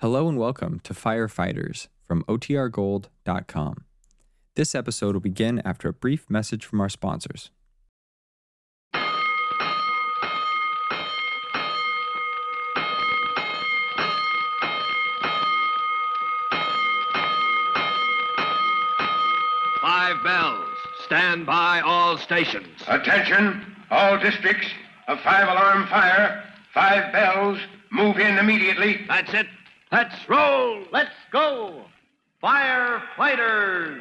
Hello and welcome to Firefighters from OTRGold.com. This episode will begin after a brief message from our sponsors. Five bells. Stand by all stations. Attention, all districts of five alarm fire, five bells, move in immediately. That's it. Let's roll. Let's go. Firefighters.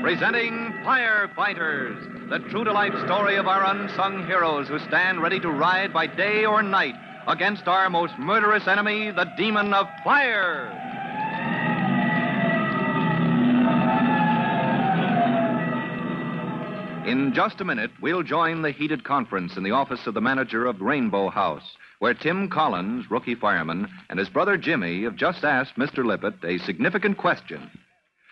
Presenting Firefighters, the true to life story of our unsung heroes who stand ready to ride by day or night against our most murderous enemy, the demon of fire. In just a minute, we'll join the heated conference in the office of the manager of Rainbow House, where Tim Collins, rookie fireman, and his brother Jimmy have just asked Mr. Lippett a significant question.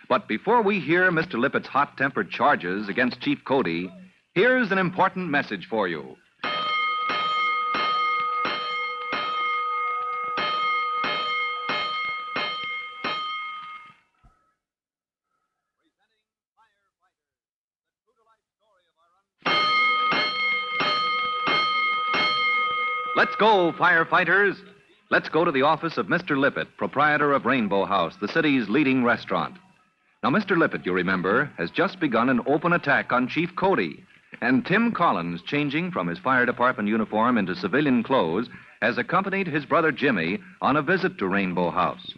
But before we hear Mr. Lippett's hot tempered charges against Chief Cody, here's an important message for you. Let's go, firefighters. Let's go to the office of Mr. Lippett, proprietor of Rainbow House, the city's leading restaurant. Now, Mr. Lippett, you remember, has just begun an open attack on Chief Cody. And Tim Collins, changing from his fire department uniform into civilian clothes, has accompanied his brother Jimmy on a visit to Rainbow House.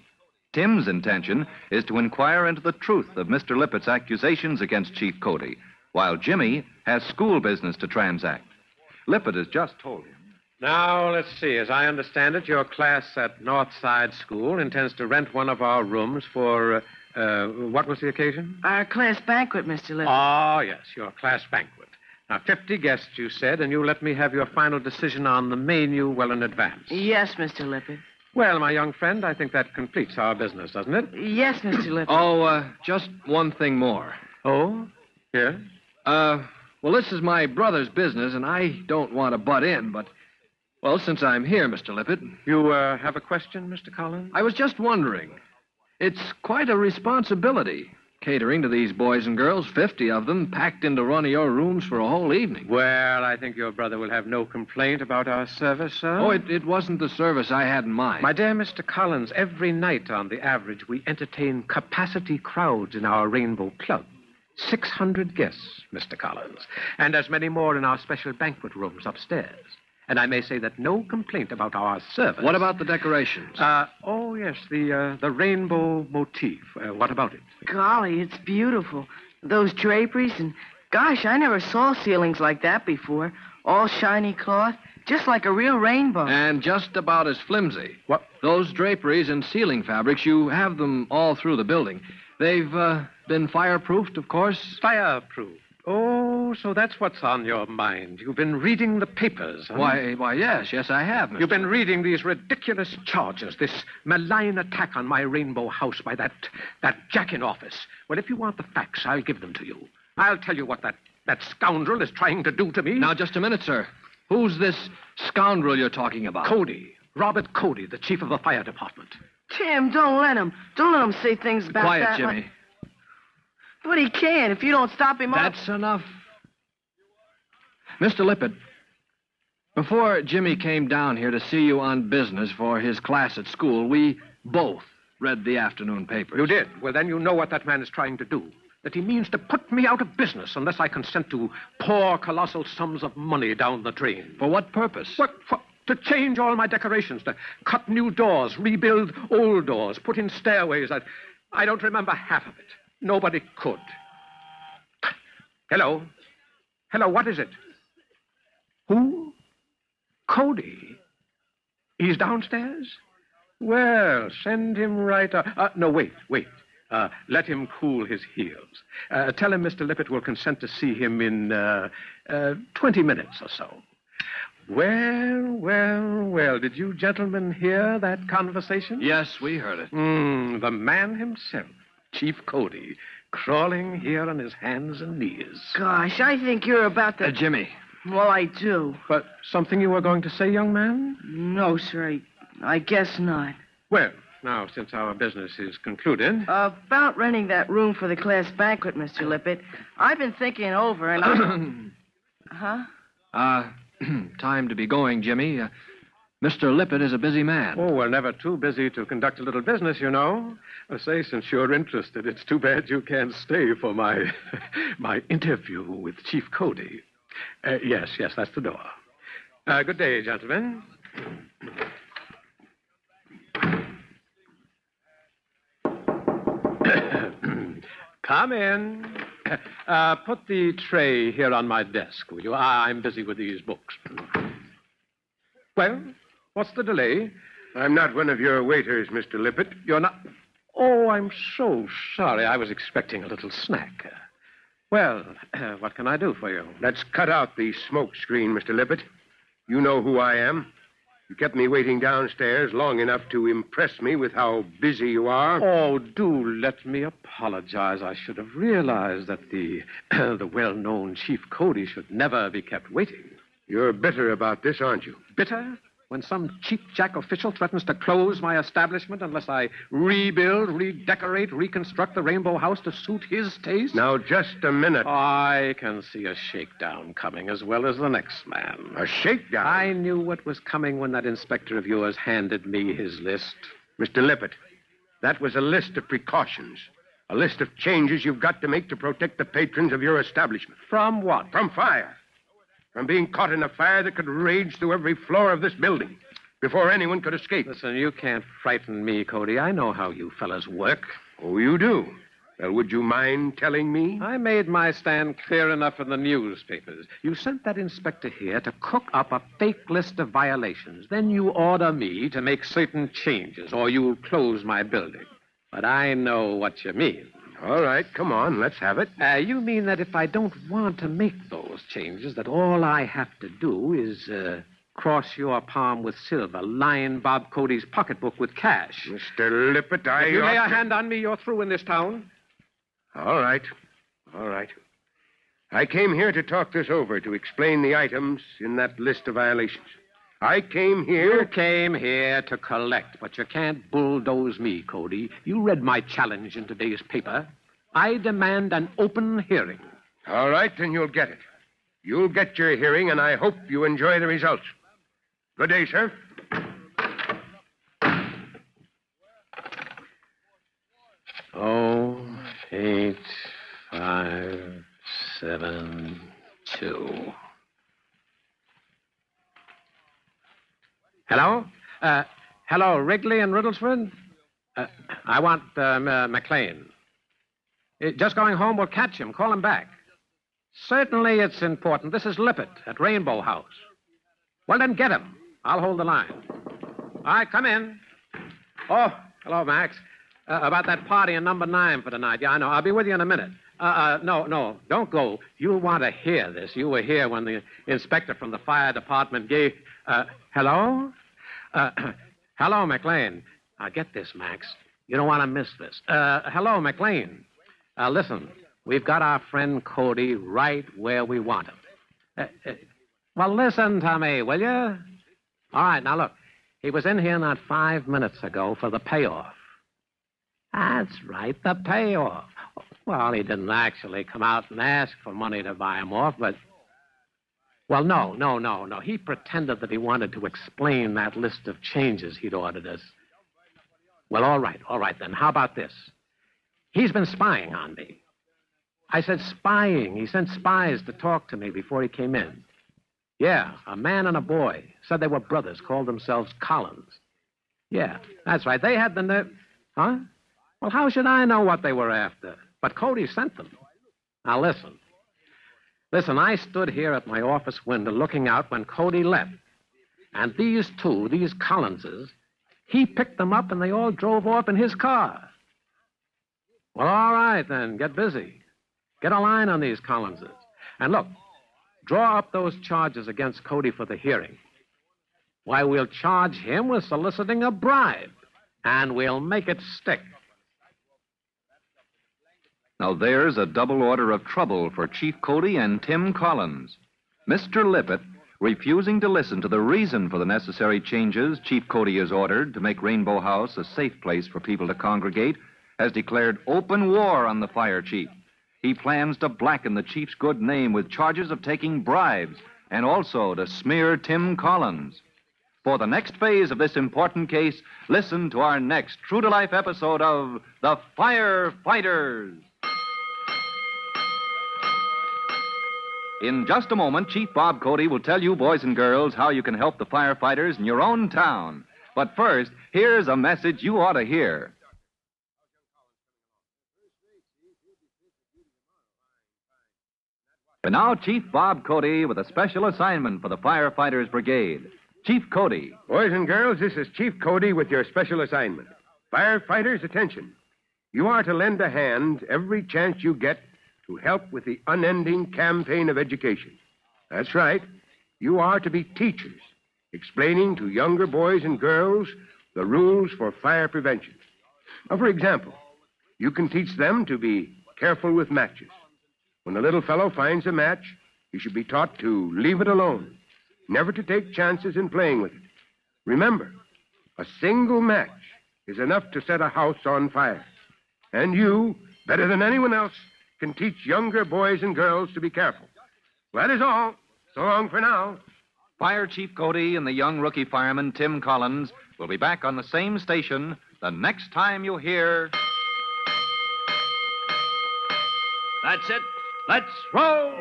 Tim's intention is to inquire into the truth of Mr. Lippett's accusations against Chief Cody, while Jimmy has school business to transact. Lippett has just told him. Now, let's see. As I understand it, your class at Northside School intends to rent one of our rooms for. Uh, uh, what was the occasion? Our class banquet, Mr. Lippett. Oh, yes, your class banquet. Now, 50 guests, you said, and you let me have your final decision on the menu well in advance. Yes, Mr. Lippett. Well, my young friend, I think that completes our business, doesn't it? Yes, Mr. Lippett. Oh, uh, just one thing more. Oh? Yes? Uh, well, this is my brother's business, and I don't want to butt in, but, well, since I'm here, Mr. Lippett, You uh, have a question, Mr. Collins? I was just wondering. It's quite a responsibility, catering to these boys and girls, 50 of them, packed into one of your rooms for a whole evening. Well, I think your brother will have no complaint about our service, sir. Oh, it, it wasn't the service I had in mind. My dear Mr. Collins, every night on the average, we entertain capacity crowds in our Rainbow Club. 600 guests, Mr. Collins, and as many more in our special banquet rooms upstairs. And I may say that no complaint about our service. What about the decorations? Uh, oh, yes, the, uh, the rainbow motif. Uh, what about it? Golly, it's beautiful. Those draperies and, gosh, I never saw ceilings like that before. All shiny cloth, just like a real rainbow. and just about as flimsy. What? Those draperies and ceiling fabrics, you have them all through the building. They've uh, been fireproofed, of course. Fireproof. Oh, so that's what's on your mind. You've been reading the papers. huh? Why, why, yes, yes, I have. Mr. You've been reading these ridiculous charges, this malign attack on my rainbow house by that that jack in office. Well, if you want the facts, I'll give them to you. I'll tell you what that, that scoundrel is trying to do to me. Now, just a minute, sir. Who's this scoundrel you're talking about? Cody, Robert Cody, the chief of the fire department. Tim, don't let him. Don't let him say things about Quiet, that. Jimmy. But he can if you don't stop him. I'll- That's enough. Mr. Lippett, before Jimmy came down here to see you on business for his class at school, we both read the afternoon papers. You did? Well, then you know what that man is trying to do. That he means to put me out of business unless I consent to pour colossal sums of money down the drain. For what purpose? What, what? To change all my decorations, to cut new doors, rebuild old doors, put in stairways. I, I don't remember half of it. Nobody could. Hello? Hello, what is it? Who? Cody. He's downstairs? Well, send him right up. Uh, no, wait, wait. Uh, let him cool his heels. Uh, tell him Mr. Lippett will consent to see him in uh, uh, 20 minutes or so. Well, well, well. Did you gentlemen hear that conversation? Yes, we heard it. Hmm, the man himself, Chief Cody, crawling here on his hands and knees. Gosh, I think you're about to. Uh, Jimmy, Well, I do. But something you were going to say, young man? No, sir. I, I guess not. Well, now, since our business is concluded. About renting that room for the class banquet, Mr. Lippett. I've been thinking over, and I. huh? uh, time to be going, Jimmy. Uh, Mr. Lippett is a busy man. Oh, we're never too busy to conduct a little business, you know. I say, since you're interested, it's too bad you can't stay for my my interview with Chief Cody. Uh, yes, yes, that's the door. Uh, good day, gentlemen. Come in. Uh, put the tray here on my desk, will you? I'm busy with these books. Well, what's the delay? I'm not one of your waiters, Mr. Lippett. You're not. Oh, I'm so sorry. I was expecting a little snack. Well, what can I do for you? Let's cut out the smoke screen, Mr. Lippett. You know who I am. You kept me waiting downstairs long enough to impress me with how busy you are. Oh, do let me apologize. I should have realized that the the well-known Chief Cody should never be kept waiting. You're bitter about this, aren't you? Bitter when some cheap jack official threatens to close my establishment unless I rebuild, redecorate, reconstruct the Rainbow House to suit his taste. Now, just a minute. I can see a shakedown coming as well as the next man. A shakedown. I knew what was coming when that inspector of yours handed me his list. Mr. Lippett, that was a list of precautions. A list of changes you've got to make to protect the patrons of your establishment. From what? From fire. From being caught in a fire that could rage through every floor of this building before anyone could escape. Listen, you can't frighten me, Cody. I know how you fellas work. Oh, you do? Well, would you mind telling me? I made my stand clear enough in the newspapers. You sent that inspector here to cook up a fake list of violations. Then you order me to make certain changes, or you'll close my building. But I know what you mean. All right, come on, let's have it. Uh, you mean that if I don't want to make those changes, that all I have to do is uh, cross your palm with silver, line Bob Cody's pocketbook with cash? Mr. Lippett, I. If you lay a to- hand on me, you're through in this town. All right. All right. I came here to talk this over, to explain the items in that list of violations. I came here. You came here to collect, but you can't bulldoze me, Cody. You read my challenge in today's paper. I demand an open hearing. All right, then you'll get it. You'll get your hearing, and I hope you enjoy the results. Good day, sir. Oh, eight, five, seven, two. Hello? Uh, hello, Wrigley and Riddlesford? Uh, I want uh, M- McLean. Uh, just going home, we'll catch him. Call him back. Certainly it's important. This is Lippett at Rainbow House. Well, then get him. I'll hold the line. All right, come in. Oh, hello, Max. Uh, about that party in number nine for tonight. Yeah, I know. I'll be with you in a minute. Uh, uh, no, no, don't go. You'll want to hear this. You were here when the inspector from the fire department gave. Uh, hello? Uh, hello, McLean. Get this, Max. You don't want to miss this. Uh, hello, McLean. Listen, we've got our friend Cody right where we want him. Uh, uh, well, listen to me, will you? All right, now look. He was in here not five minutes ago for the payoff. That's right, the payoff. Well, he didn't actually come out and ask for money to buy him off, but. Well, no, no, no, no. He pretended that he wanted to explain that list of changes he'd ordered us. Well, all right, all right then. How about this? He's been spying on me. I said spying. He sent spies to talk to me before he came in. Yeah, a man and a boy. Said they were brothers, called themselves Collins. Yeah, that's right. They had the nerve. Huh? Well, how should I know what they were after? But Cody sent them. Now, listen. Listen, I stood here at my office window looking out when Cody left. And these two, these Collinses, he picked them up and they all drove off in his car. Well, all right, then. Get busy. Get a line on these Collinses. And look, draw up those charges against Cody for the hearing. Why, we'll charge him with soliciting a bribe, and we'll make it stick. Now there's a double order of trouble for Chief Cody and Tim Collins. Mr. Lippett, refusing to listen to the reason for the necessary changes Chief Cody has ordered to make Rainbow House a safe place for people to congregate, has declared open war on the fire chief. He plans to blacken the chief's good name with charges of taking bribes and also to smear Tim Collins. For the next phase of this important case, listen to our next true to life episode of The Firefighters. In just a moment, Chief Bob Cody will tell you, boys and girls, how you can help the firefighters in your own town. But first, here's a message you ought to hear. And now, Chief Bob Cody with a special assignment for the Firefighters Brigade. Chief Cody. Boys and girls, this is Chief Cody with your special assignment. Firefighters, attention. You are to lend a hand every chance you get to help with the unending campaign of education. That's right. You are to be teachers, explaining to younger boys and girls the rules for fire prevention. Now, for example, you can teach them to be careful with matches. When a little fellow finds a match, he should be taught to leave it alone, never to take chances in playing with it. Remember, a single match is enough to set a house on fire. And you, better than anyone else, can teach younger boys and girls to be careful. That is all. So long for now. Fire Chief Cody and the young rookie fireman, Tim Collins, will be back on the same station the next time you hear. That's it. Let's roll!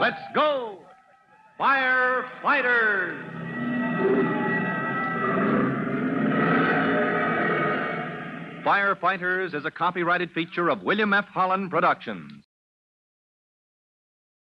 Let's go! Firefighters! Firefighters is a copyrighted feature of William F. Holland Productions.